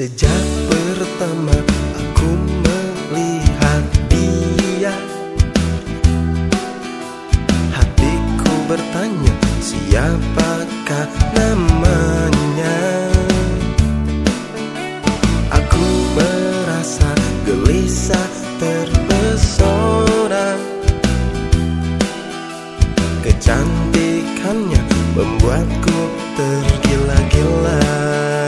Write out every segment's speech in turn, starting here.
Sejak pertama aku melihat dia Hatiku bertanya siapakah namanya? Aku merasa gelisah terpesona. Kecantikannya membuatku tergila-gila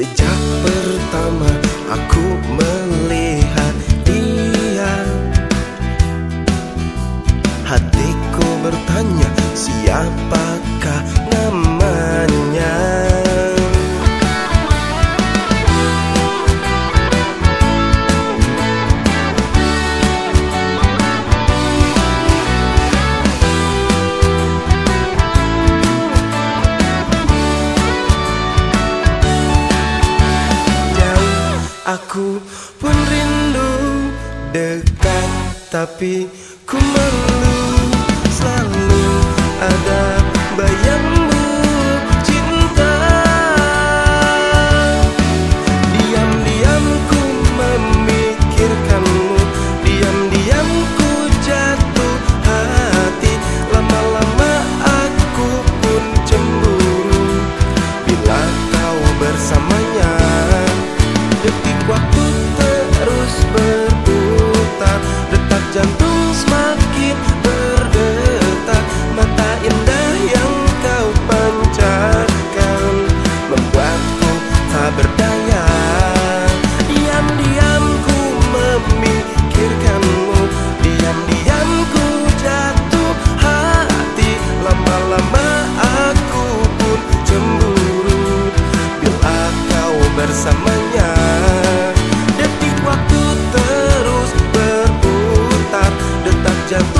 Sejak pertama aku melihat dia Hatiku bertanya siapakah Aku pun rindu dekat tapi ku malu selalu ada bayang jantung semakin Jeff.